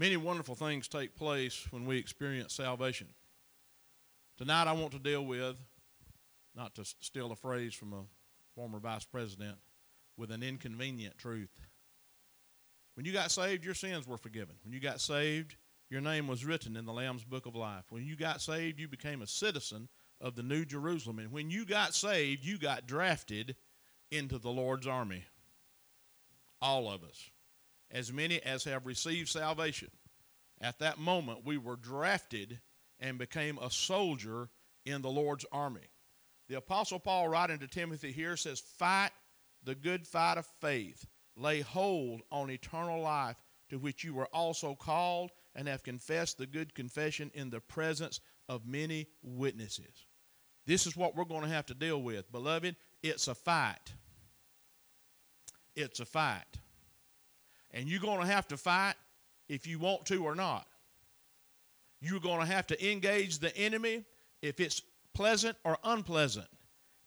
Many wonderful things take place when we experience salvation. Tonight, I want to deal with, not to steal a phrase from a former vice president, with an inconvenient truth. When you got saved, your sins were forgiven. When you got saved, your name was written in the Lamb's Book of Life. When you got saved, you became a citizen of the New Jerusalem. And when you got saved, you got drafted into the Lord's army. All of us. As many as have received salvation. At that moment, we were drafted and became a soldier in the Lord's army. The Apostle Paul, writing to Timothy here, says, Fight the good fight of faith, lay hold on eternal life, to which you were also called and have confessed the good confession in the presence of many witnesses. This is what we're going to have to deal with. Beloved, it's a fight. It's a fight. And you're going to have to fight if you want to or not. You're going to have to engage the enemy if it's pleasant or unpleasant.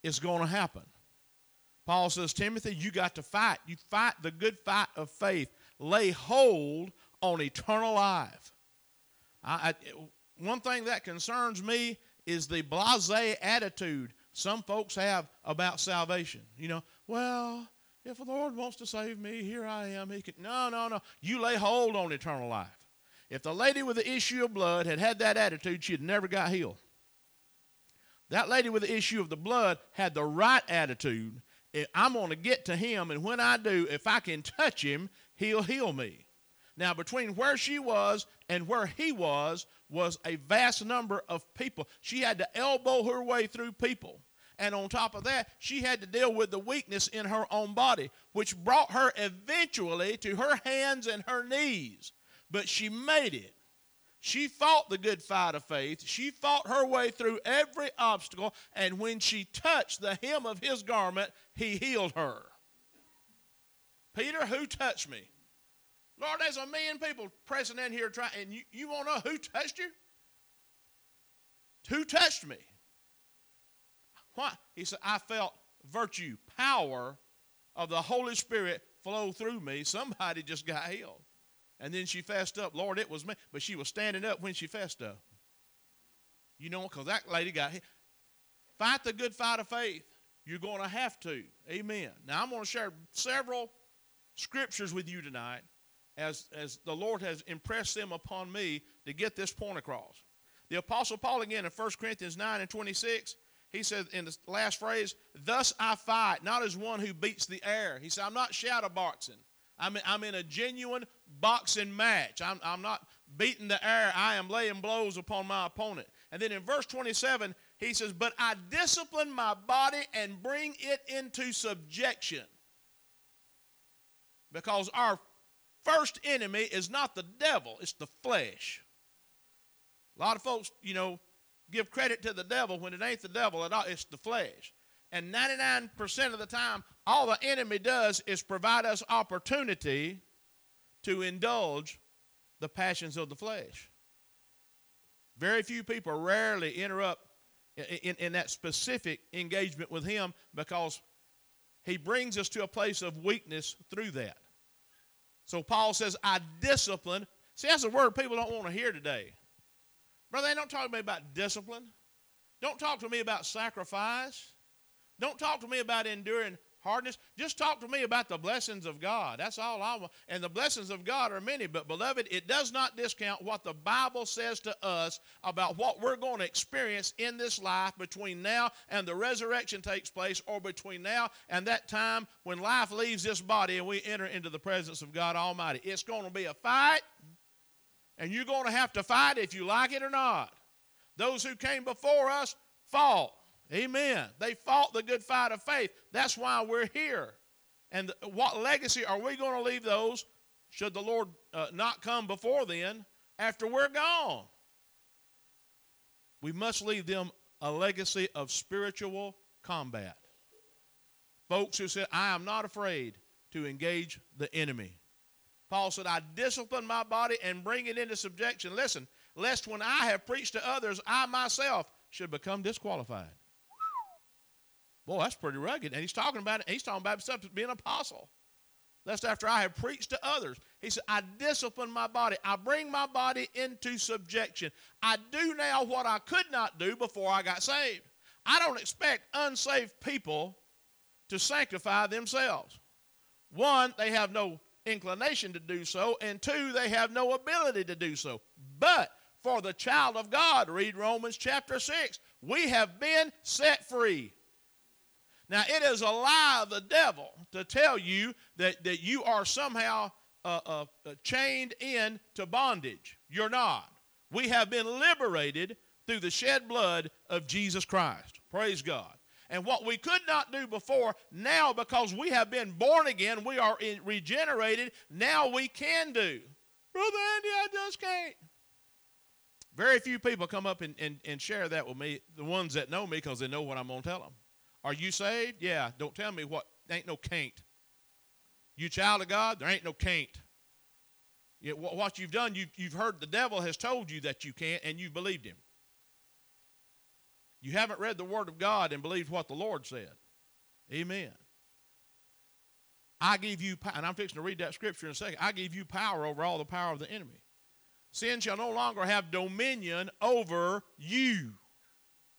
It's going to happen. Paul says, Timothy, you got to fight. You fight the good fight of faith. Lay hold on eternal life. I, I, one thing that concerns me is the blase attitude some folks have about salvation. You know, well, if the Lord wants to save me, here I am. He can. No, no, no. You lay hold on eternal life. If the lady with the issue of blood had had that attitude, she'd never got healed. That lady with the issue of the blood had the right attitude. Eh, I'm going to get to him, and when I do, if I can touch him, he'll heal me. Now, between where she was and where he was, was a vast number of people. She had to elbow her way through people. And on top of that, she had to deal with the weakness in her own body, which brought her eventually to her hands and her knees. But she made it. She fought the good fight of faith. She fought her way through every obstacle. And when she touched the hem of his garment, he healed her. Peter, who touched me? Lord, there's a million people pressing in here trying, and you, you want to know who touched you? Who touched me? Why? He said, I felt virtue, power of the Holy Spirit flow through me. Somebody just got healed. And then she fessed up, Lord, it was me. But she was standing up when she fessed up. You know, because that lady got hit. Fight the good fight of faith. You're going to have to. Amen. Now, I'm going to share several scriptures with you tonight as, as the Lord has impressed them upon me to get this point across. The Apostle Paul, again, in 1 Corinthians 9 and 26, he said in the last phrase, Thus I fight, not as one who beats the air. He said, I'm not shadow boxing. I'm in, I'm in a genuine boxing match. I'm, I'm not beating the air. I am laying blows upon my opponent. And then in verse 27, he says, But I discipline my body and bring it into subjection. Because our first enemy is not the devil, it's the flesh. A lot of folks, you know, give credit to the devil when it ain't the devil at all, it's the flesh. And 99% of the time, all the enemy does is provide us opportunity to indulge the passions of the flesh. Very few people rarely interrupt in, in, in, that specific engagement with him because he brings us to a place of weakness through that. So Paul says, I discipline. See, that's a word people don't want to hear today. Brother, don't talk to me about discipline. Don't talk to me about sacrifice. Don't talk to me about enduring hardness. Just talk to me about the blessings of God. That's all I want. And the blessings of God are many, but beloved, it does not discount what the Bible says to us about what we're going to experience in this life between now and the resurrection takes place, or between now and that time when life leaves this body and we enter into the presence of God Almighty. It's going to be a fight, and you're going to have to fight if you like it or not. Those who came before us fought. Amen. They fought the good fight of faith. That's why we're here. And what legacy are we going to leave those, should the Lord uh, not come before then, after we're gone? We must leave them a legacy of spiritual combat. Folks who said, I am not afraid to engage the enemy. Paul said, I discipline my body and bring it into subjection. Listen, lest when I have preached to others, I myself should become disqualified. Boy, that's pretty rugged. And he's talking about it. He's talking about himself being an apostle. Lest after I have preached to others. He said, I discipline my body. I bring my body into subjection. I do now what I could not do before I got saved. I don't expect unsaved people to sanctify themselves. One, they have no inclination to do so, and two, they have no ability to do so. But for the child of God, read Romans chapter 6, we have been set free. Now, it is a lie of the devil to tell you that, that you are somehow uh, uh, uh, chained in to bondage. You're not. We have been liberated through the shed blood of Jesus Christ. Praise God. And what we could not do before, now because we have been born again, we are regenerated, now we can do. Brother Andy, I just can't. Very few people come up and, and, and share that with me, the ones that know me because they know what I'm going to tell them. Are you saved? Yeah. Don't tell me what. Ain't no can't. You child of God? There ain't no can't. You, what you've done, you've, you've heard the devil has told you that you can't, and you've believed him. You haven't read the Word of God and believed what the Lord said. Amen. I give you, power. and I'm fixing to read that scripture in a second. I give you power over all the power of the enemy. Sin shall no longer have dominion over you.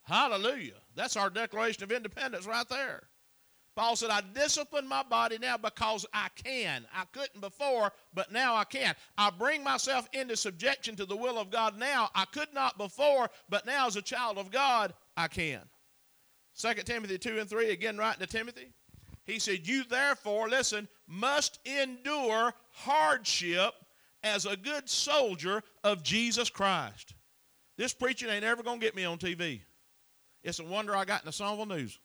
Hallelujah. That's our Declaration of Independence right there. Paul said, I discipline my body now because I can. I couldn't before, but now I can. I bring myself into subjection to the will of God now. I could not before, but now as a child of God, I can. 2 Timothy 2 and 3, again, writing to Timothy. He said, You therefore, listen, must endure hardship as a good soldier of Jesus Christ. This preaching ain't ever going to get me on TV. It's a wonder I got in the Songville News.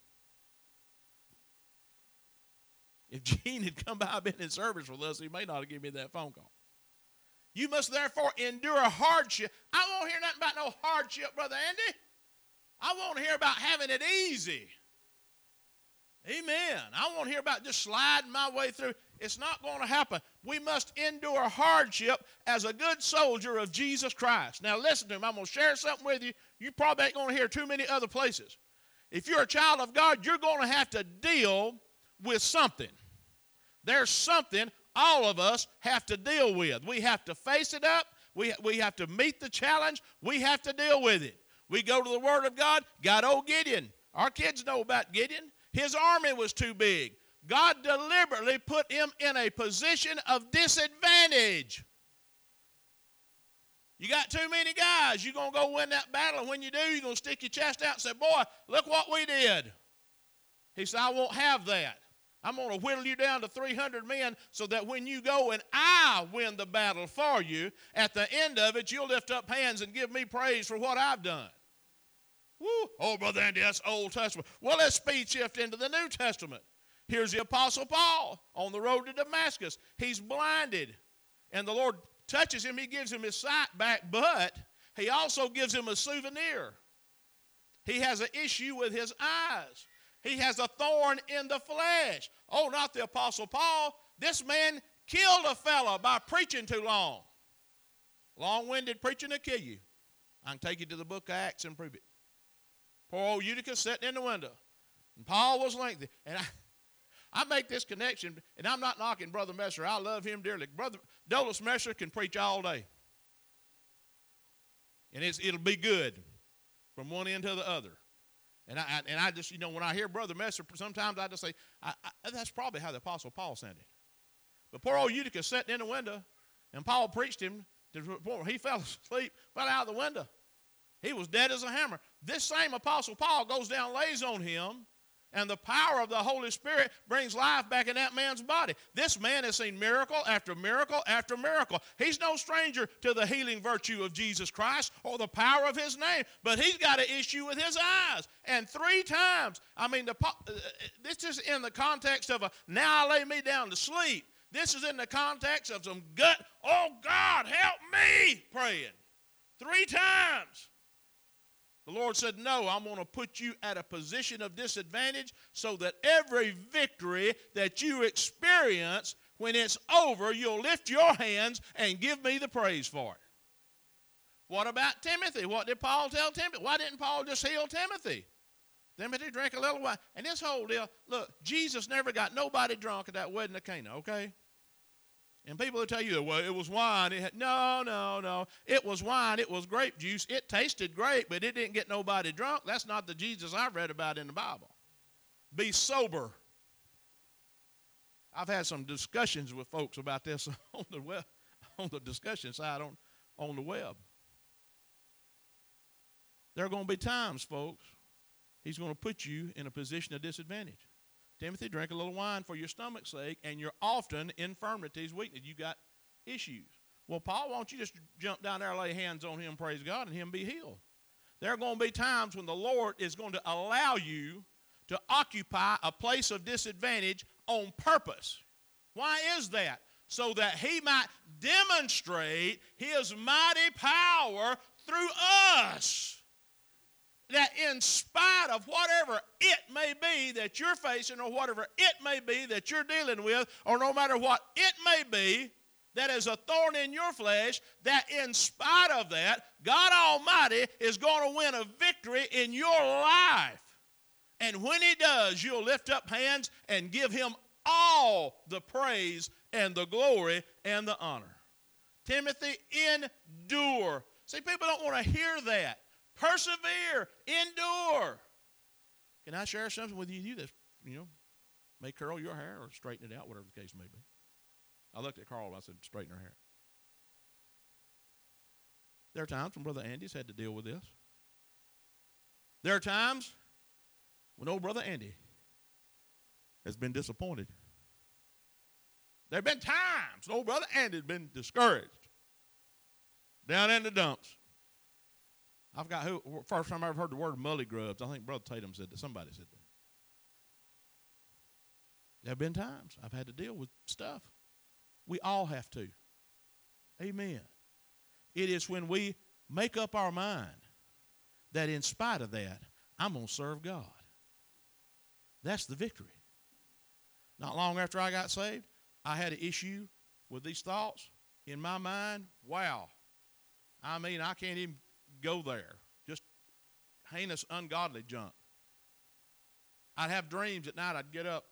If Gene had come by, been in service with us, he may not have given me that phone call. You must therefore endure hardship. I won't hear nothing about no hardship, Brother Andy. I want to hear about having it easy. Amen. I want to hear about just sliding my way through. It's not going to happen. We must endure hardship as a good soldier of Jesus Christ. Now, listen to me. I'm going to share something with you. You probably ain't going to hear too many other places. If you're a child of God, you're going to have to deal with something. There's something all of us have to deal with. We have to face it up. We, we have to meet the challenge. We have to deal with it. We go to the Word of God. Got old Gideon. Our kids know about Gideon. His army was too big. God deliberately put him in a position of disadvantage. You got too many guys. You're going to go win that battle. And when you do, you're going to stick your chest out and say, Boy, look what we did. He said, I won't have that. I'm going to whittle you down to 300 men so that when you go and I win the battle for you, at the end of it, you'll lift up hands and give me praise for what I've done. Woo. Oh, Brother Andy, that's Old Testament. Well, let's speed shift into the New Testament. Here's the Apostle Paul on the road to Damascus. He's blinded, and the Lord touches him. He gives him his sight back, but he also gives him a souvenir. He has an issue with his eyes. He has a thorn in the flesh. Oh, not the Apostle Paul. This man killed a fellow by preaching too long. Long winded preaching will kill you. I can take you to the book of Acts and prove it. Poor old Eutychus sitting in the window. And Paul was lengthy. And I, I make this connection, and I'm not knocking Brother Messer. I love him dearly. Brother Dulles Messer can preach all day. And it'll be good from one end to the other. And I, and I just, you know, when I hear Brother Messer, sometimes I just say, I, I, that's probably how the Apostle Paul sounded. But poor old Eutychus sitting in the window, and Paul preached him. To, he fell asleep, fell out of the window. He was dead as a hammer. This same Apostle Paul goes down, lays on him, and the power of the Holy Spirit brings life back in that man's body. This man has seen miracle after miracle after miracle. He's no stranger to the healing virtue of Jesus Christ or the power of his name, but he's got an issue with his eyes. And three times, I mean, the, uh, this is in the context of a now I lay me down to sleep. This is in the context of some gut, oh God, help me, praying. Three times. The Lord said, No, I'm going to put you at a position of disadvantage so that every victory that you experience, when it's over, you'll lift your hands and give me the praise for it. What about Timothy? What did Paul tell Timothy? Why didn't Paul just heal Timothy? Timothy drank a little wine. And this whole deal, look, Jesus never got nobody drunk at that wedding of Cana, okay? And people will tell you, well, it was wine. It had, no, no, no. It was wine. It was grape juice. It tasted great, but it didn't get nobody drunk. That's not the Jesus I've read about in the Bible. Be sober. I've had some discussions with folks about this on the web, on the discussion side on, on the web. There are going to be times, folks, he's going to put you in a position of disadvantage. Timothy, drink a little wine for your stomach's sake, and you're often infirmities, weakness. You got issues. Well, Paul, why don't you just jump down there, lay hands on him, praise God, and him be healed? There are going to be times when the Lord is going to allow you to occupy a place of disadvantage on purpose. Why is that? So that he might demonstrate his mighty power through us that in spite of whatever it may be that you're facing or whatever it may be that you're dealing with, or no matter what it may be that is a thorn in your flesh, that in spite of that, God Almighty is going to win a victory in your life. And when He does, you'll lift up hands and give Him all the praise and the glory and the honor. Timothy, endure. See, people don't want to hear that. Persevere, endure. Can I share something with you that, you know, may curl your hair or straighten it out, whatever the case may be? I looked at Carl and I said, straighten her hair. There are times when Brother Andy's had to deal with this. There are times when old Brother Andy has been disappointed. There have been times when old Brother Andy has been discouraged, down in the dumps. I forgot who, first time I ever heard the word mully grubs. I think Brother Tatum said that. Somebody said that. There have been times I've had to deal with stuff. We all have to. Amen. It is when we make up our mind that in spite of that, I'm going to serve God. That's the victory. Not long after I got saved, I had an issue with these thoughts in my mind. Wow. I mean, I can't even go there. Just heinous, ungodly junk. I'd have dreams at night. I'd get up.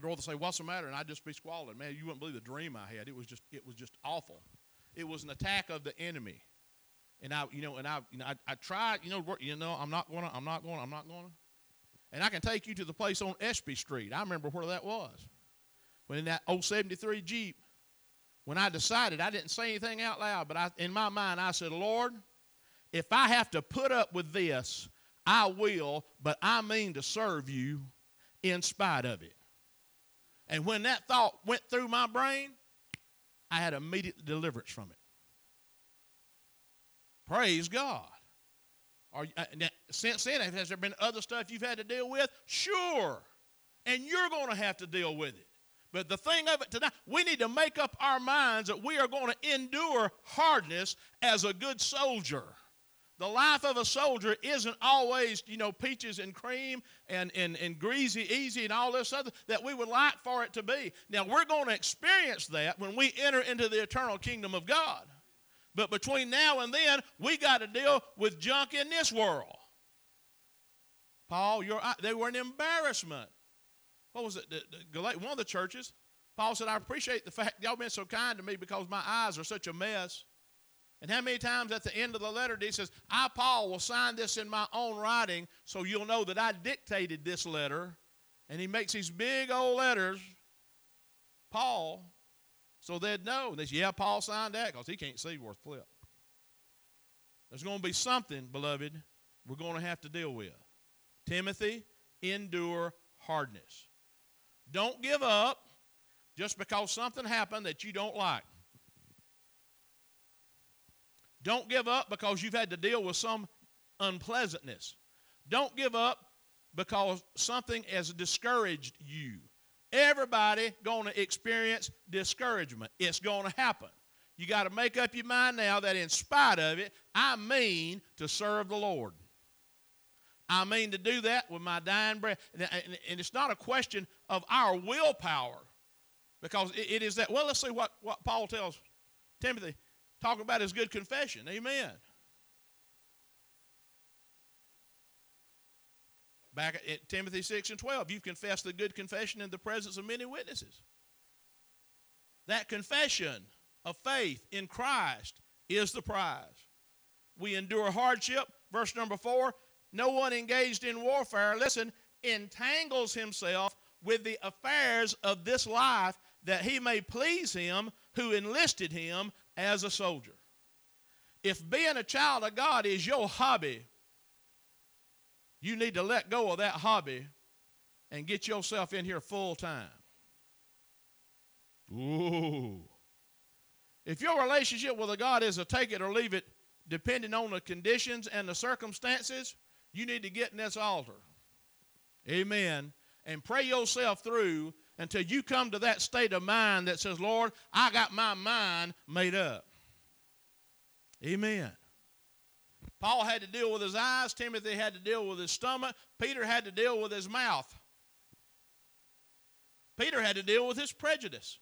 Girl would say, "What's the matter?" And I'd just be squalling. Man, you wouldn't believe the dream I had. It was just, it was just awful. It was an attack of the enemy. And I, you know, and I, you know, I, I tried, you know, you know, I'm not going to, I'm not gonna, I'm not to. And I can take you to the place on Espy Street. I remember where that was. When in that old 73 Jeep, when I decided, I didn't say anything out loud, but I, in my mind, I said, Lord, if I have to put up with this, I will, but I mean to serve you in spite of it. And when that thought went through my brain, I had immediate deliverance from it. Praise God. Are, uh, now, since then, has there been other stuff you've had to deal with? Sure. And you're going to have to deal with it. But the thing of it tonight, we need to make up our minds that we are going to endure hardness as a good soldier. The life of a soldier isn't always, you know, peaches and cream and, and, and greasy, easy, and all this other that we would like for it to be. Now, we're going to experience that when we enter into the eternal kingdom of God. But between now and then, we got to deal with junk in this world. Paul, they were an embarrassment. What was it? One of the churches, Paul said, I appreciate the fact y'all been so kind to me because my eyes are such a mess. And how many times at the end of the letter he says, I, Paul, will sign this in my own writing so you'll know that I dictated this letter. And he makes these big old letters, Paul, so they'd know. And they say, yeah, Paul signed that because he can't see worth flip. There's going to be something, beloved, we're going to have to deal with. Timothy, endure hardness. Don't give up just because something happened that you don't like. Don't give up because you've had to deal with some unpleasantness. Don't give up because something has discouraged you. Everybody going to experience discouragement. It's going to happen. You got to make up your mind now that in spite of it, I mean to serve the Lord. I mean to do that with my dying breath. And it's not a question of our willpower because it is that. Well, let's see what, what Paul tells Timothy talking about his good confession. Amen. Back at Timothy 6 and 12, you've confessed the good confession in the presence of many witnesses. That confession of faith in Christ is the prize. We endure hardship. Verse number four no one engaged in warfare, listen, entangles himself with the affairs of this life that he may please him who enlisted him as a soldier. If being a child of God is your hobby, you need to let go of that hobby and get yourself in here full time. Ooh. If your relationship with a God is a take it or leave it, depending on the conditions and the circumstances, you need to get in this altar. Amen. And pray yourself through until you come to that state of mind that says, Lord, I got my mind made up. Amen. Paul had to deal with his eyes, Timothy had to deal with his stomach, Peter had to deal with his mouth. Peter had to deal with his prejudice.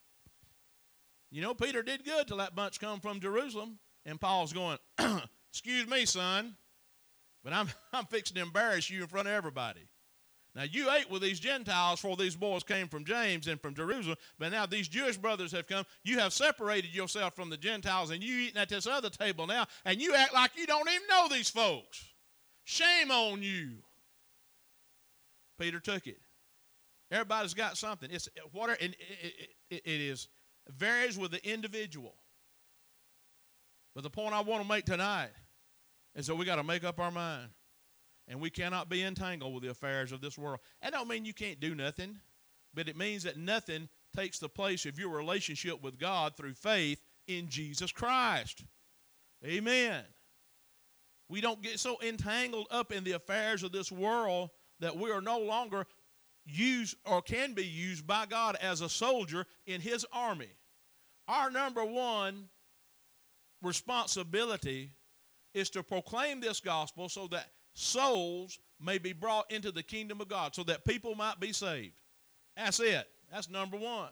You know, Peter did good till that bunch come from Jerusalem, and Paul's going, Excuse me, son, but I'm, I'm fixing to embarrass you in front of everybody. Now, you ate with these Gentiles for these boys came from James and from Jerusalem, but now these Jewish brothers have come. You have separated yourself from the Gentiles, and you eating at this other table now, and you act like you don't even know these folks. Shame on you. Peter took it. Everybody's got something. It's what it, it, it, it is varies with the individual. But the point I want to make tonight is that we got to make up our mind. And we cannot be entangled with the affairs of this world. That don't mean you can't do nothing, but it means that nothing takes the place of your relationship with God through faith in Jesus Christ. Amen. We don't get so entangled up in the affairs of this world that we are no longer used or can be used by God as a soldier in His army. Our number one responsibility is to proclaim this gospel so that souls may be brought into the kingdom of God, so that people might be saved. That's it. That's number one.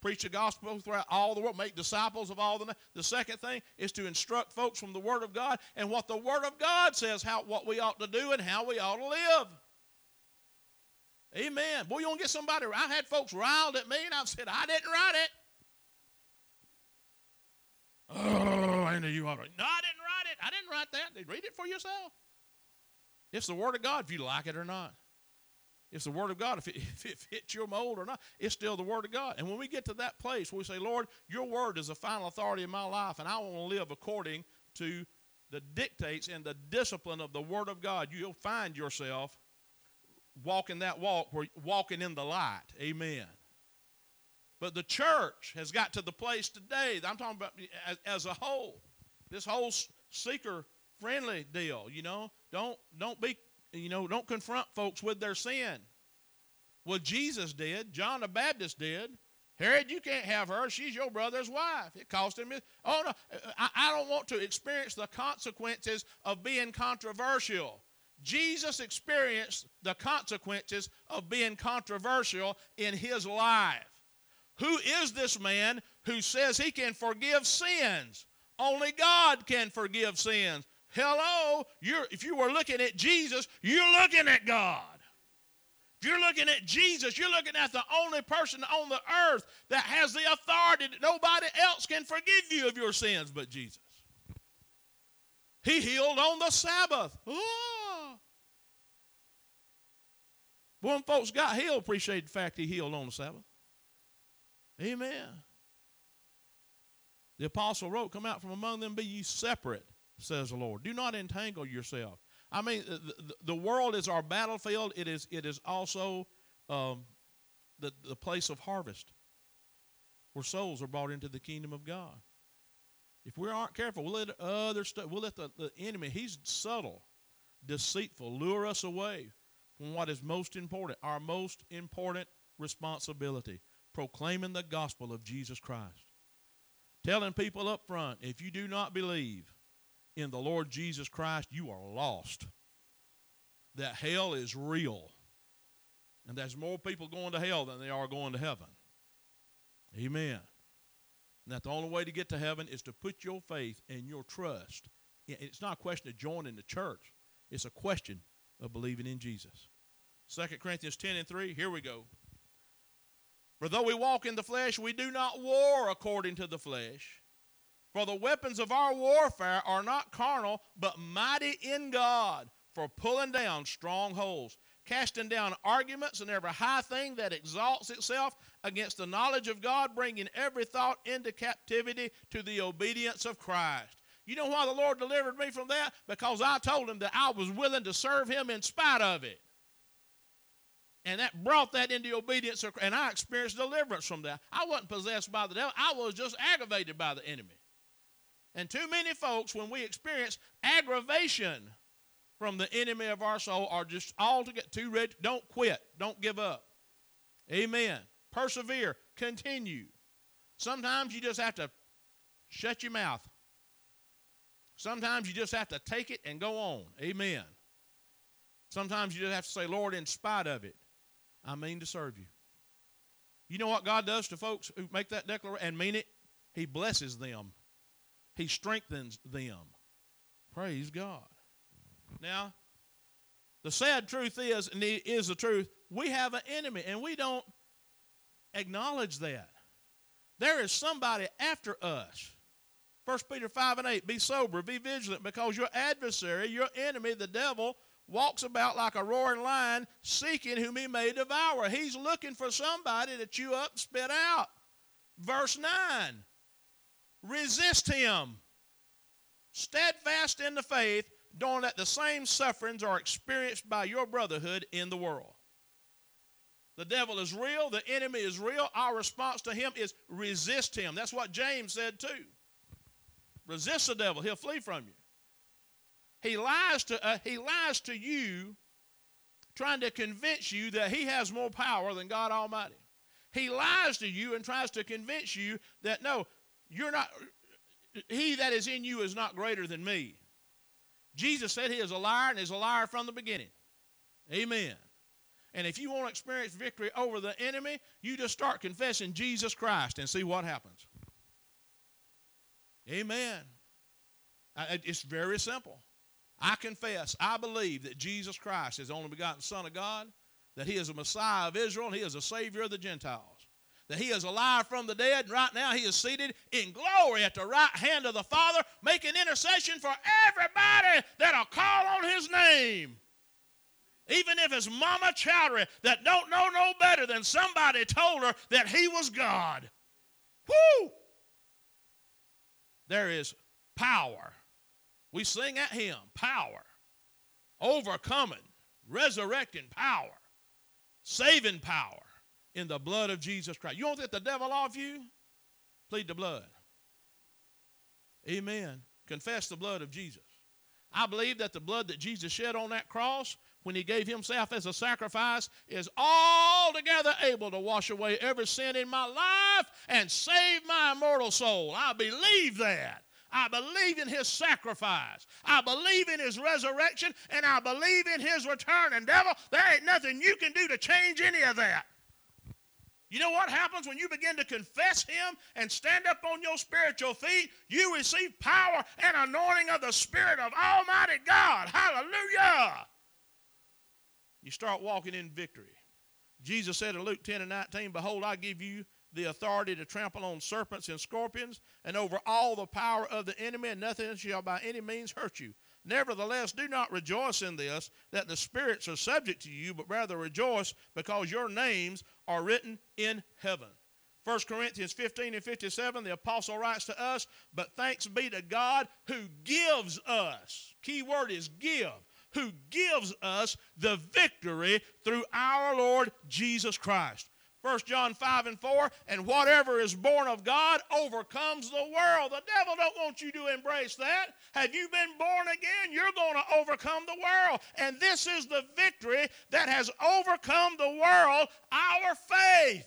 Preach the gospel throughout all the world, make disciples of all the. The second thing is to instruct folks from the Word of God and what the Word of God says, how what we ought to do and how we ought to live. Amen. Boy, you to get somebody. I've had folks riled at me, and I've said, I didn't write it. Oh, I know you to. No, I didn't write it. I didn't write that. They Read it for yourself. It's the Word of God if you like it or not. It's the Word of God if it, if it fits your mold or not. It's still the Word of God. And when we get to that place we say, Lord, your Word is the final authority in my life, and I want to live according to the dictates and the discipline of the Word of God, you'll find yourself walking that walk, where walking in the light. Amen. But the church has got to the place today, I'm talking about as, as a whole, this whole seeker friendly deal, you know. Don't don't be you know, don't confront folks with their sin. Well, Jesus did, John the Baptist did. Herod, you can't have her. She's your brother's wife. It cost him. Oh, no. I, I don't want to experience the consequences of being controversial. Jesus experienced the consequences of being controversial in his life. Who is this man who says he can forgive sins? Only God can forgive sins. Hello, you're, if you were looking at Jesus, you're looking at God. If you're looking at Jesus, you're looking at the only person on the earth that has the authority that nobody else can forgive you of your sins but Jesus. He healed on the Sabbath. Oh. When folks got healed, appreciate the fact he healed on the Sabbath. Amen. The apostle wrote, Come out from among them, be ye separate, says the Lord. Do not entangle yourself. I mean, the, the world is our battlefield. It is, it is also um, the, the place of harvest where souls are brought into the kingdom of God. If we aren't careful, we'll let other stuff, we'll let the, the enemy, he's subtle, deceitful, lure us away from what is most important, our most important responsibility proclaiming the gospel of Jesus Christ. Telling people up front if you do not believe in the Lord Jesus Christ, you are lost. That hell is real. And there's more people going to hell than there are going to heaven. Amen. And that the only way to get to heaven is to put your faith and your trust. It's not a question of joining the church, it's a question of believing in Jesus. 2 Corinthians 10 and 3, here we go. For though we walk in the flesh, we do not war according to the flesh. For the weapons of our warfare are not carnal, but mighty in God for pulling down strongholds, casting down arguments and every high thing that exalts itself against the knowledge of God, bringing every thought into captivity to the obedience of Christ. You know why the Lord delivered me from that? Because I told him that I was willing to serve him in spite of it. And that brought that into obedience, and I experienced deliverance from that. I wasn't possessed by the devil, I was just aggravated by the enemy. And too many folks, when we experience aggravation from the enemy of our soul, are just all to get too ready. Don't quit, don't give up. Amen. Persevere, continue. Sometimes you just have to shut your mouth. Sometimes you just have to take it and go on. Amen. Sometimes you just have to say, Lord, in spite of it, I mean to serve you. You know what God does to folks who make that declaration and mean it? He blesses them, He strengthens them. Praise God. Now, the sad truth is, and it is the truth, we have an enemy and we don't acknowledge that. There is somebody after us. 1 Peter 5 and 8, be sober, be vigilant, because your adversary, your enemy, the devil, walks about like a roaring lion, seeking whom he may devour. He's looking for somebody to chew up and spit out. Verse 9 resist him, steadfast in the faith, knowing that the same sufferings are experienced by your brotherhood in the world. The devil is real, the enemy is real. Our response to him is resist him. That's what James said too. Resist the devil, he'll flee from you. He lies to, uh, he lies to you trying to convince you that he has more power than God Almighty. He lies to you and tries to convince you that no, you're not, he that is in you is not greater than me. Jesus said he is a liar and is a liar from the beginning. Amen. And if you want to experience victory over the enemy, you just start confessing Jesus Christ and see what happens. Amen. It's very simple. I confess, I believe that Jesus Christ is the only begotten Son of God, that He is a Messiah of Israel, and He is a Savior of the Gentiles, that He is alive from the dead, and right now He is seated in glory at the right hand of the Father, making intercession for everybody that'll call on His name. Even if it's Mama Chowdhury that don't know no better than somebody told her that He was God. Whoo! There is power we sing at Him power, overcoming, resurrecting power, saving power in the blood of Jesus Christ. You want to get the devil off you? Plead the blood. Amen. Confess the blood of Jesus. I believe that the blood that Jesus shed on that cross when he gave himself as a sacrifice is altogether able to wash away every sin in my life and save my immortal soul. I believe that. I believe in his sacrifice. I believe in his resurrection, and I believe in his return. And, devil, there ain't nothing you can do to change any of that. You know what happens when you begin to confess Him and stand up on your spiritual feet? You receive power and anointing of the Spirit of Almighty God. Hallelujah. You start walking in victory. Jesus said in Luke 10 and 19, Behold, I give you the authority to trample on serpents and scorpions and over all the power of the enemy, and nothing shall by any means hurt you. Nevertheless, do not rejoice in this, that the spirits are subject to you, but rather rejoice because your names are written in heaven. 1 Corinthians 15 and 57, the apostle writes to us, But thanks be to God who gives us, key word is give, who gives us the victory through our Lord Jesus Christ. 1 John 5 and 4, and whatever is born of God overcomes the world. The devil don't want you to embrace that. Have you been born again? You're going to overcome the world. And this is the victory that has overcome the world, our faith.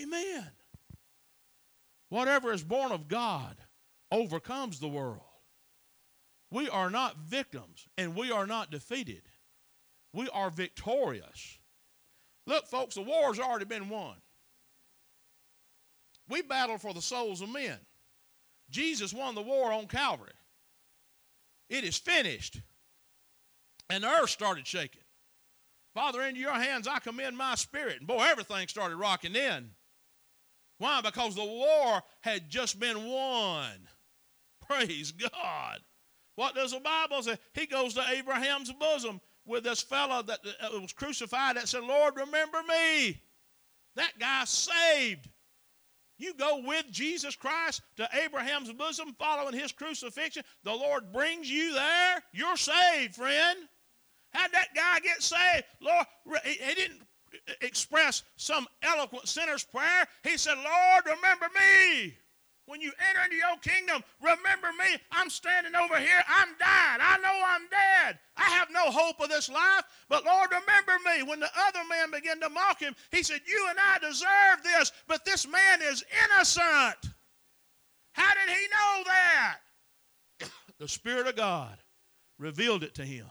Amen. Whatever is born of God overcomes the world. We are not victims and we are not defeated. We are victorious. Look, folks, the war's already been won. We battled for the souls of men. Jesus won the war on Calvary. It is finished. And the earth started shaking. Father, into your hands I commend my spirit. And boy, everything started rocking then. Why? Because the war had just been won. Praise God. What does the Bible say? He goes to Abraham's bosom with this fellow uh, that was crucified that said, Lord, remember me. That guy saved. You go with Jesus Christ to Abraham's bosom following his crucifixion. The Lord brings you there. You're saved, friend. How'd that guy get saved? Lord, he didn't uh, express some eloquent sinner's prayer. He said, Lord, remember me. When you enter into your kingdom, remember me. I'm standing over here. I'm dying. I know I'm dead. I have no hope of this life. But Lord, remember me. When the other man began to mock him, he said, You and I deserve this, but this man is innocent. How did he know that? the Spirit of God revealed it to him.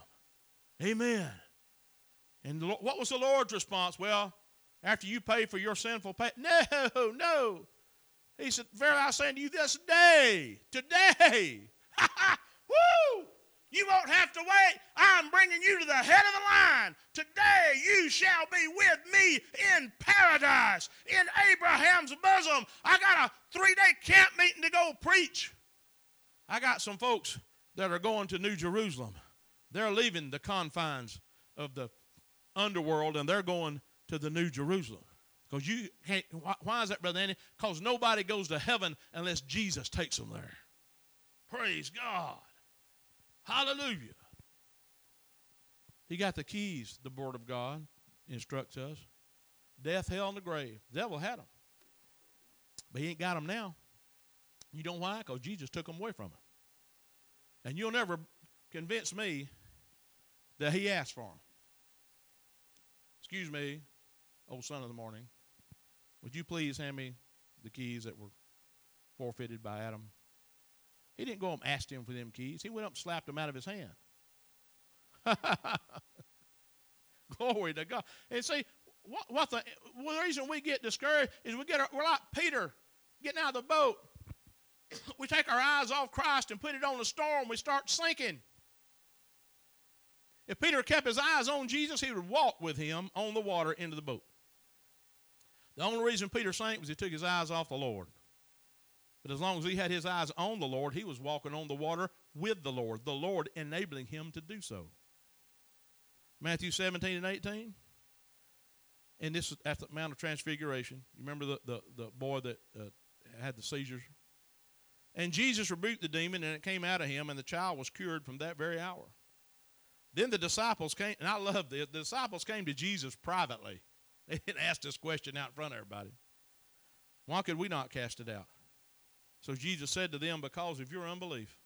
Amen. And what was the Lord's response? Well, after you pay for your sinful pay, no, no. He said, Verily I say unto you this day, today, woo! You won't have to wait. I'm bringing you to the head of the line. Today you shall be with me in paradise, in Abraham's bosom. I got a three day camp meeting to go preach. I got some folks that are going to New Jerusalem. They're leaving the confines of the underworld and they're going to the New Jerusalem. Because you can't, why is that, Brother Andy? Because nobody goes to heaven unless Jesus takes them there. Praise God. Hallelujah. He got the keys, the Word of God instructs us. Death, hell, and the grave. The devil had them. But he ain't got them now. You know why? Because Jesus took them away from him. And you'll never convince me that he asked for them. Excuse me, old son of the morning. Would you please hand me the keys that were forfeited by Adam? He didn't go and ask him for them keys. He went up and slapped them out of his hand. Glory to God. And see, what, what the, well, the reason we get discouraged is we get we're like Peter getting out of the boat. we take our eyes off Christ and put it on the storm. We start sinking. If Peter kept his eyes on Jesus, he would walk with him on the water into the boat. The only reason Peter sank was he took his eyes off the Lord. But as long as he had his eyes on the Lord, he was walking on the water with the Lord, the Lord enabling him to do so. Matthew 17 and 18. And this is at the Mount of Transfiguration. You remember the, the, the boy that uh, had the seizures? And Jesus rebuked the demon, and it came out of him, and the child was cured from that very hour. Then the disciples came, and I love this. The disciples came to Jesus privately. They didn't ask this question out in front of everybody. Why could we not cast it out? So Jesus said to them, Because of your unbelief.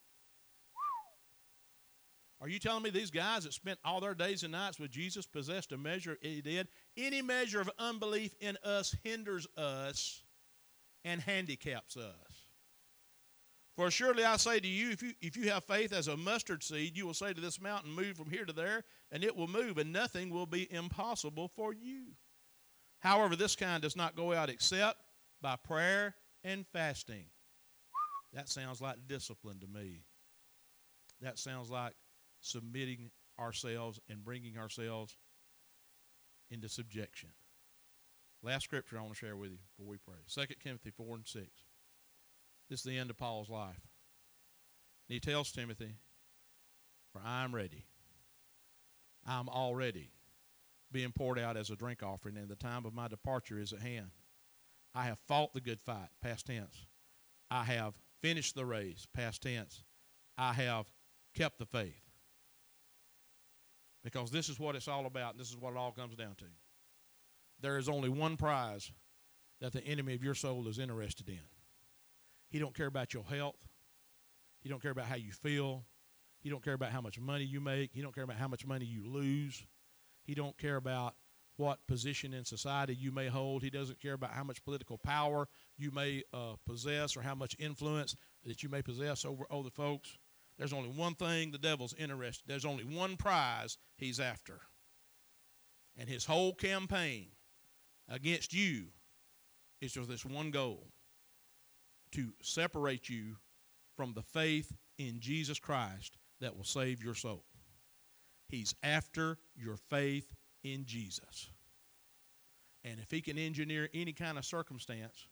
Are you telling me these guys that spent all their days and nights with Jesus possessed a measure he did? Any measure of unbelief in us hinders us and handicaps us. For surely I say to you, if you if you have faith as a mustard seed, you will say to this mountain, Move from here to there, and it will move, and nothing will be impossible for you. However, this kind does not go out except by prayer and fasting. That sounds like discipline to me. That sounds like submitting ourselves and bringing ourselves into subjection. Last scripture I want to share with you before we pray 2 Timothy 4 and 6. This is the end of Paul's life. And he tells Timothy, For I am ready. I'm already being poured out as a drink offering, and the time of my departure is at hand. I have fought the good fight, past tense. I have finished the race, past tense. I have kept the faith. Because this is what it's all about, and this is what it all comes down to. There is only one prize that the enemy of your soul is interested in. He don't care about your health. He don't care about how you feel. He don't care about how much money you make. He don't care about how much money you lose. He don't care about what position in society you may hold. He doesn't care about how much political power you may uh, possess or how much influence that you may possess over other folks. There's only one thing the devil's interested. There's only one prize he's after. And his whole campaign against you is with this one goal to separate you from the faith in Jesus Christ that will save your soul. He's after your faith in Jesus. And if he can engineer any kind of circumstance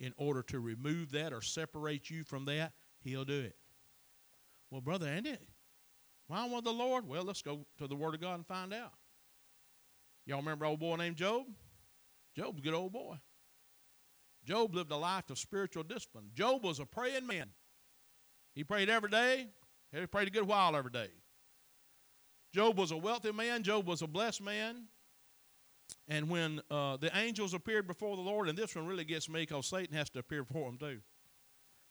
in order to remove that or separate you from that, he'll do it. Well, Brother Andy, why want the Lord? Well, let's go to the Word of God and find out. Y'all remember old boy named Job? Job's a good old boy. Job lived a life of spiritual discipline. Job was a praying man. He prayed every day. He prayed a good while every day. Job was a wealthy man. Job was a blessed man. And when uh, the angels appeared before the Lord, and this one really gets me because Satan has to appear before him too.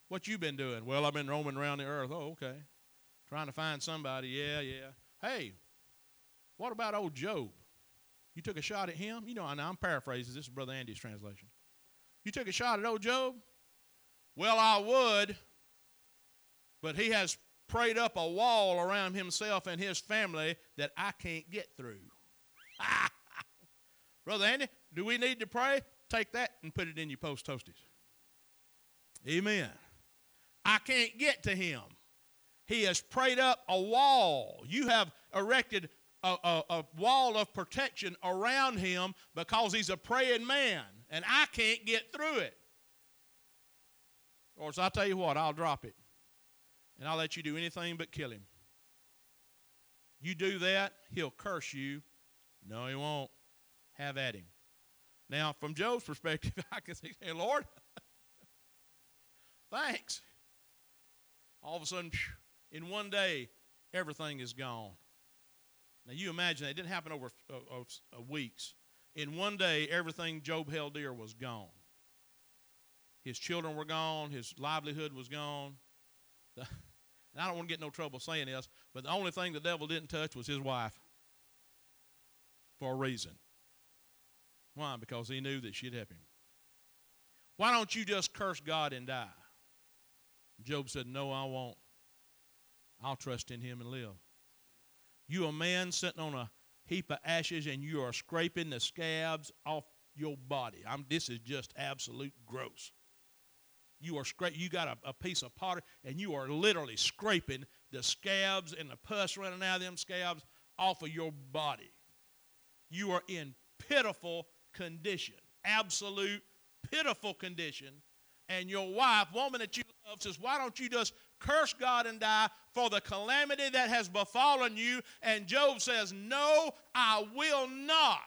What you been doing? Well, I've been roaming around the earth. Oh, okay. Trying to find somebody. Yeah, yeah. Hey, what about old Job? You took a shot at him? You know, I'm paraphrasing. This is Brother Andy's translation. You took a shot at old Job? Well, I would, but he has prayed up a wall around himself and his family that I can't get through. Brother Andy, do we need to pray? Take that and put it in your post toasties. Amen. I can't get to him. He has prayed up a wall. You have erected a, a, a, wall of protection around him because he's a praying man, and I can't get through it. Or so I tell you what, I'll drop it, and I'll let you do anything but kill him. You do that, he'll curse you. No, he won't. Have at him. Now, from Job's perspective, I can say, hey, Lord, thanks. All of a sudden, in one day, everything is gone. Now, you imagine it didn't happen over uh, uh, weeks. In one day, everything Job held dear was gone. His children were gone, his livelihood was gone. And I don't want to get no trouble saying this, but the only thing the devil didn't touch was his wife for a reason. Why? Because he knew that she'd help him. Why don't you just curse God and die? Job said, No, I won't. I'll trust in him and live. You a man sitting on a heap of ashes and you are scraping the scabs off your body. I'm, this is just absolute gross. You are scra- you got a, a piece of pottery and you are literally scraping the scabs and the pus running out of them scabs off of your body. You are in pitiful condition, absolute pitiful condition. And your wife, woman that you love, says, Why don't you just curse God and die for the calamity that has befallen you. And Job says, No, I will not.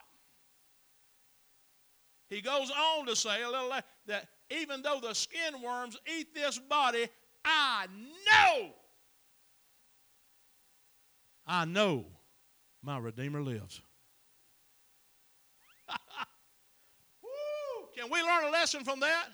He goes on to say a little that even though the skin worms eat this body, I know. I know my Redeemer lives. Woo! Can we learn a lesson from that?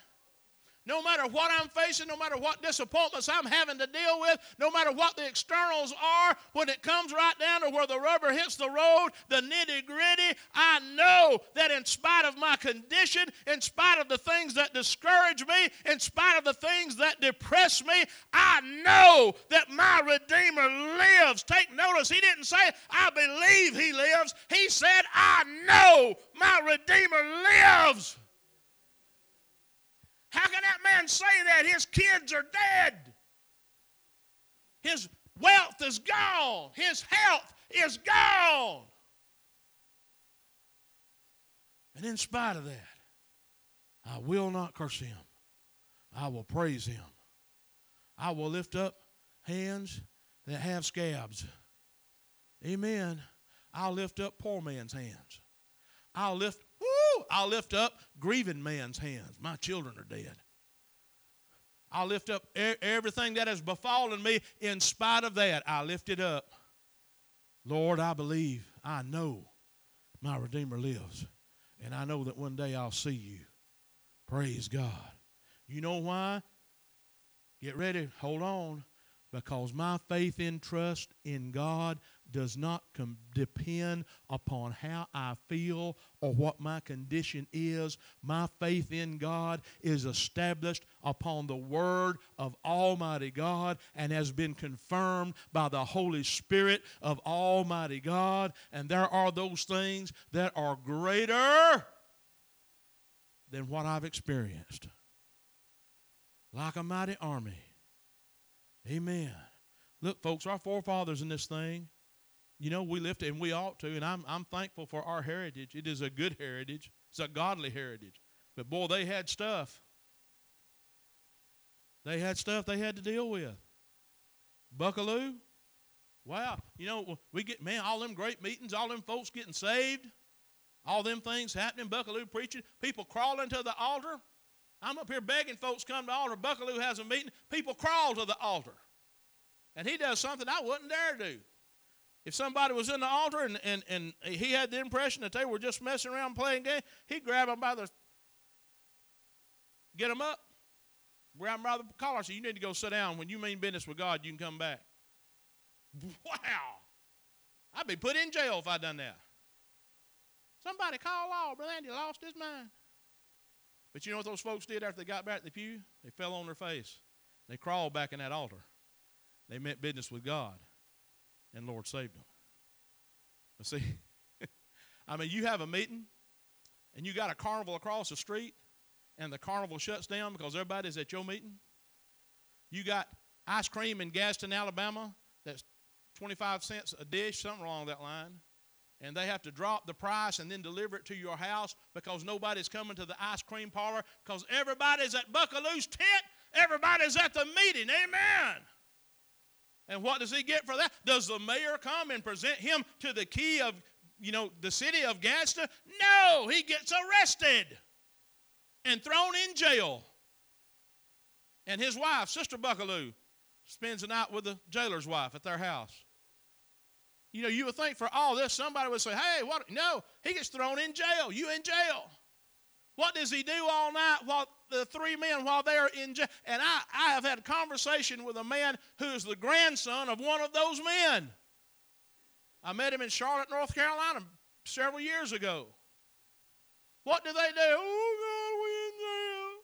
No matter what I'm facing, no matter what disappointments I'm having to deal with, no matter what the externals are, when it comes right down to where the rubber hits the road, the nitty gritty, I know that in spite of my condition, in spite of the things that discourage me, in spite of the things that depress me, I know that my Redeemer lives. Take notice, he didn't say, I believe he lives. He said, I know my Redeemer lives. How can that man say that? His kids are dead. His wealth is gone. His health is gone. And in spite of that, I will not curse him. I will praise him. I will lift up hands that have scabs. Amen. I'll lift up poor man's hands. I'll lift I'll lift up grieving man's hands. My children are dead. I'll lift up everything that has befallen me. In spite of that, I lift it up. Lord, I believe, I know my Redeemer lives. And I know that one day I'll see you. Praise God. You know why? Get ready. Hold on. Because my faith and trust in God does not com- depend upon how I feel or what my condition is. My faith in God is established upon the Word of Almighty God and has been confirmed by the Holy Spirit of Almighty God. And there are those things that are greater than what I've experienced. Like a mighty army. Amen. Look, folks, our forefathers in this thing you know, we lift and we ought to, and I'm, I'm thankful for our heritage. It is a good heritage, it's a godly heritage. But boy, they had stuff. They had stuff they had to deal with. Buckaloo, wow. You know, we get, man, all them great meetings, all them folks getting saved, all them things happening, Buckaloo preaching, people crawling to the altar. I'm up here begging folks come to altar. Buckaloo has a meeting. People crawl to the altar. And he does something I wouldn't dare do. If somebody was in the altar and, and, and he had the impression that they were just messing around playing game, he'd grab them by the, get them up, grab them by the collar, say, you need to go sit down. When you mean business with God, you can come back. Wow. I'd be put in jail if I'd done that. Somebody call law. Brother Andy lost his mind. But you know what those folks did after they got back to the pew? They fell on their face. They crawled back in that altar. They meant business with God, and Lord saved them. But see, I mean, you have a meeting, and you got a carnival across the street, and the carnival shuts down because everybody's at your meeting. You got ice cream in Gadsden, Alabama, that's 25 cents a dish, something along that line and they have to drop the price and then deliver it to your house because nobody's coming to the ice cream parlor because everybody's at Buckaloo's tent, everybody's at the meeting. Amen. And what does he get for that? Does the mayor come and present him to the key of, you know, the city of Gadsden? No, he gets arrested and thrown in jail. And his wife, Sister Buckaloo, spends the night with the jailer's wife at their house. You know, you would think for all this, somebody would say, hey, what? No, he gets thrown in jail. You in jail. What does he do all night while the three men while they're in jail? And I, I have had a conversation with a man who is the grandson of one of those men. I met him in Charlotte, North Carolina several years ago. What do they do? Oh, God, we in jail.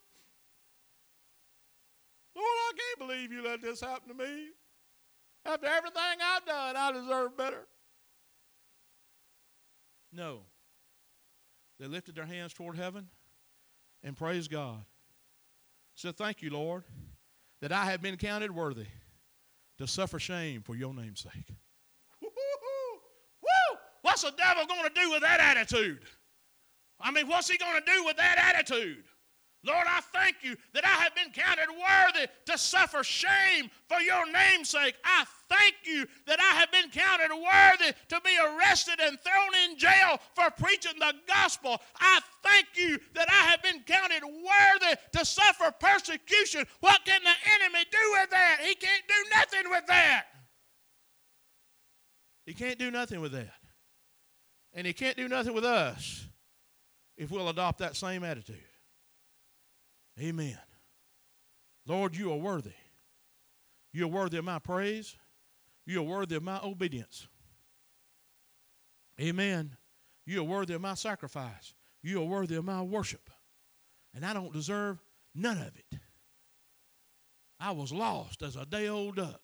Lord, I can't believe you let this happen to me. After everything I've done, I deserve better. No. They lifted their hands toward heaven and praise God. Said, Thank you, Lord, that I have been counted worthy to suffer shame for your name's sake. Woo! What's the devil going to do with that attitude? I mean, what's he going to do with that attitude? Lord, I thank you that I have been counted worthy to suffer shame for your name's sake. I thank you that I have been counted worthy to be arrested and thrown in jail for preaching the gospel. I thank you that I have been counted worthy to suffer persecution. What can the enemy do with that? He can't do nothing with that. He can't do nothing with that. And he can't do nothing with us if we'll adopt that same attitude. Amen. Lord, you are worthy. You're worthy of my praise. You're worthy of my obedience. Amen. You are worthy of my sacrifice. You are worthy of my worship. And I don't deserve none of it. I was lost as a day old duck,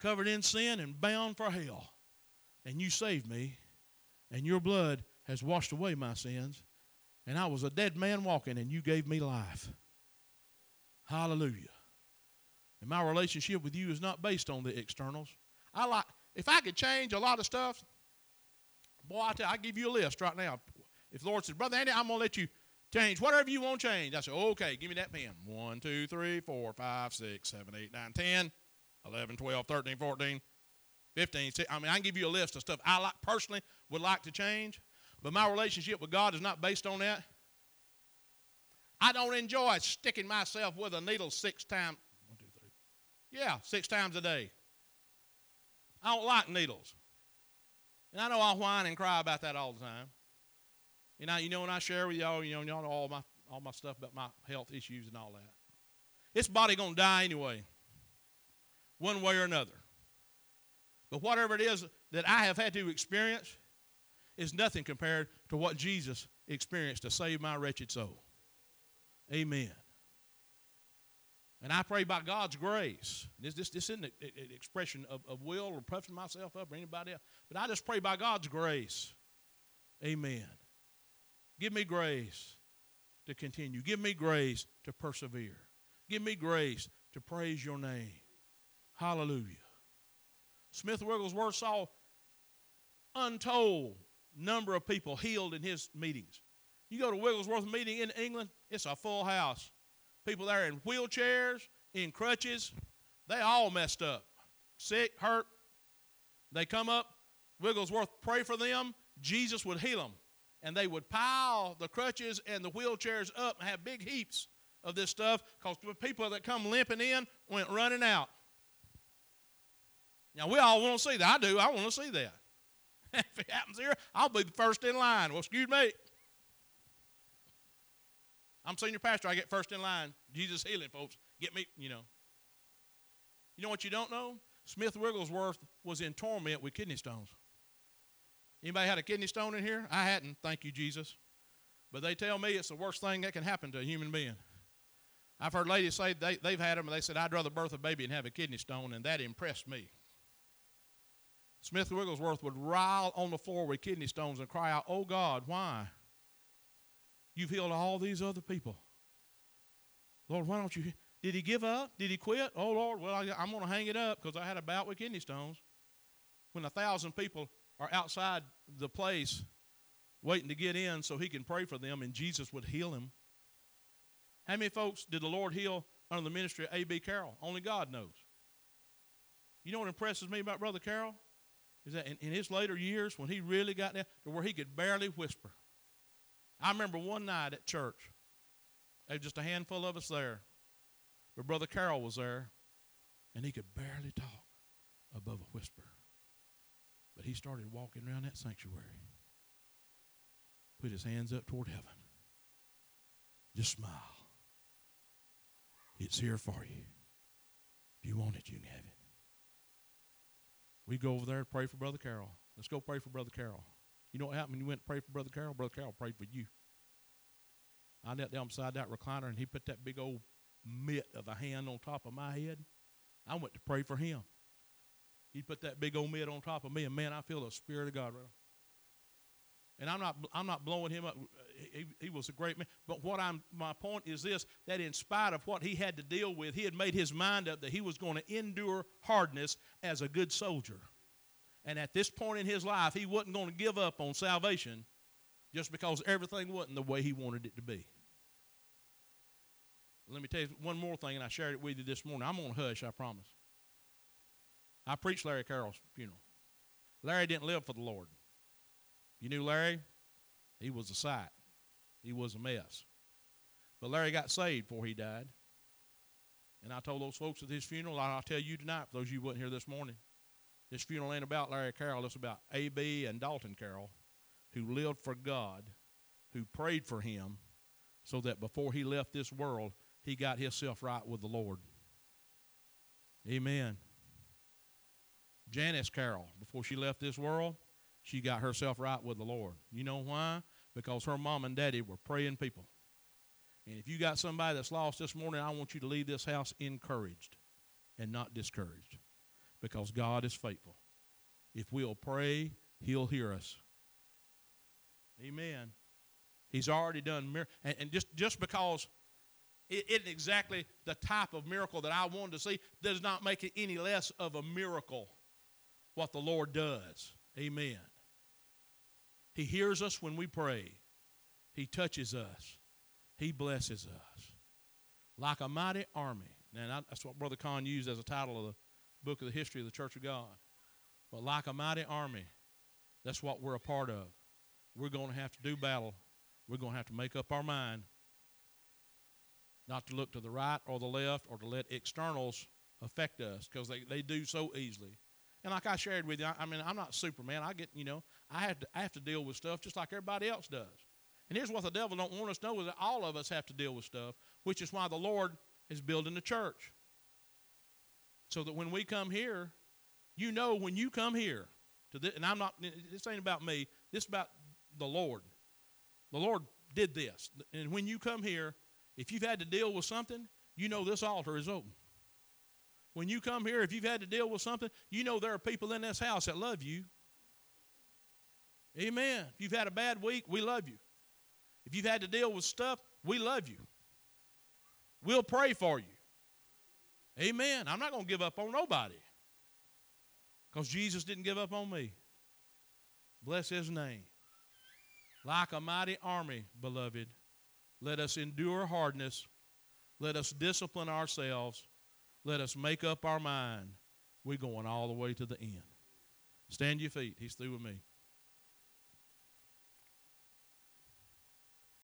covered in sin and bound for hell. And you saved me, and your blood has washed away my sins and I was a dead man walking, and you gave me life. Hallelujah. And my relationship with you is not based on the externals. I like if I could change a lot of stuff, boy, I tell you, I give you a list right now. If the Lord says, Brother Andy, I'm gonna let you change whatever you want to change. I say, okay, give me that pen. 1, 2, 3, 4, 5, 6, 7, 8, 9, 10, 11, 12, 13, 14, 15. 16. I mean, I can give you a list of stuff I like personally would like to change. But my relationship with God is not based on that. I don't enjoy sticking myself with a needle six times. One, two, three. Yeah, six times a day. I don't like needles. And I know I'll whine and cry about that all the time. You know, you know when I share with y'all, you know, y'all know all my all my stuff about my health issues and all that. This body gonna die anyway, one way or another. But whatever it is that I have had to experience, is nothing compared to what Jesus experienced to save my wretched soul. Amen. And I pray by God's grace. This, this, this isn't an expression of, of will or puffing myself up or anybody else, but I just pray by God's grace. Amen. Give me grace to continue. Give me grace to persevere. Give me grace to praise your name. Hallelujah. Smith Wigglesworth saw untold number of people healed in his meetings. You go to Wigglesworth meeting in England, it's a full house. People there in wheelchairs, in crutches, they all messed up. Sick, hurt. They come up, Wigglesworth pray for them, Jesus would heal them. And they would pile the crutches and the wheelchairs up and have big heaps of this stuff because the people that come limping in went running out. Now, we all want to see that. I do. I want to see that. if it happens here, I'll be the first in line. Well, excuse me. I'm senior pastor. I get first in line. Jesus healing, folks. Get me, you know. You know what you don't know? Smith Wigglesworth was in torment with kidney stones. Anybody had a kidney stone in here? I hadn't, thank you, Jesus. But they tell me it's the worst thing that can happen to a human being. I've heard ladies say they, they've had them, and they said, I'd rather birth a baby and have a kidney stone, and that impressed me. Smith Wigglesworth would writhe on the floor with kidney stones and cry out, Oh God, why? You've healed all these other people. Lord, why don't you? Did he give up? Did he quit? Oh Lord, well, I, am going to hang it up because I had a bout with kidney stones. When a thousand people are outside the place waiting to get in so he can pray for them and Jesus would heal him. How many folks did the Lord heal under the ministry of A.B. Carroll? Only God knows. You know what impresses me about Brother Carroll? Is that in, in his later years, when he really got there to where he could barely whisper. I remember one night at church, there was just a handful of us there, but Brother Carroll was there, and he could barely talk above a whisper. But he started walking around that sanctuary, put his hands up toward heaven. Just smile. It's here for you. If you want it, you can have it. We go over there and pray for Brother Carroll. Let's go pray for Brother Carroll. You know what happened when you went to pray for Brother Carroll? Brother Carroll prayed for you. I knelt down beside that recliner and he put that big old mitt of a hand on top of my head. I went to pray for him. He put that big old mitt on top of me, and man, I feel the Spirit of God right and I'm not I'm not blowing him up. He, he was a great man. But what I'm my point is this: that in spite of what he had to deal with, he had made his mind up that he was going to endure hardness as a good soldier. And at this point in his life, he wasn't going to give up on salvation just because everything wasn't the way he wanted it to be. Let me tell you one more thing, and I shared it with you this morning. I'm going to hush, I promise. I preached Larry Carroll's funeral. Larry didn't live for the Lord. You knew Larry? He was a sight. He was a mess. But Larry got saved before he died. And I told those folks at his funeral, I'll tell you tonight, for those of you who wasn't here this morning, this funeral ain't about Larry Carroll. It's about A.B. and Dalton Carroll, who lived for God, who prayed for him, so that before he left this world, he got himself right with the Lord. Amen. Janice Carroll, before she left this world, she got herself right with the Lord. You know why? Because her mom and daddy were praying people. And if you got somebody that's lost this morning, I want you to leave this house encouraged and not discouraged because God is faithful. If we'll pray, He'll hear us. Amen. He's already done mir- and, and just just because it isn't exactly the type of miracle that I wanted to see does not make it any less of a miracle what the Lord does. Amen. He hears us when we pray. He touches us. He blesses us. Like a mighty army. Now, that's what Brother Conn used as a title of the book of the history of the Church of God. But like a mighty army, that's what we're a part of. We're going to have to do battle. We're going to have to make up our mind not to look to the right or the left or to let externals affect us because they, they do so easily. And like I shared with you, I, I, mean, I'm not Superman. I get, you know, I have to, I have to deal with stuff just like everybody else does. And here's what the devil don't want us to know is that all of us have to deal with stuff, which is why the Lord is building the church. So that when we come here, you know when you come here to this, and I'm not, this ain't about me, this is about the Lord. The Lord did this. And when you come here, if you've had to deal with something, you know this altar is open. When you come here, if you've had to deal with something, you know there are people in this house that love you. Amen. If you've had a bad week, we love you. If you've had to deal with stuff, we love you. We'll pray for you. Amen. I'm not going to give up on nobody because Jesus didn't give up on me. Bless his name. Like a mighty army, beloved, let us endure hardness. Let us discipline ourselves. Let us make up our mind. We're going all the way to the end. Stand your feet. He's through with me.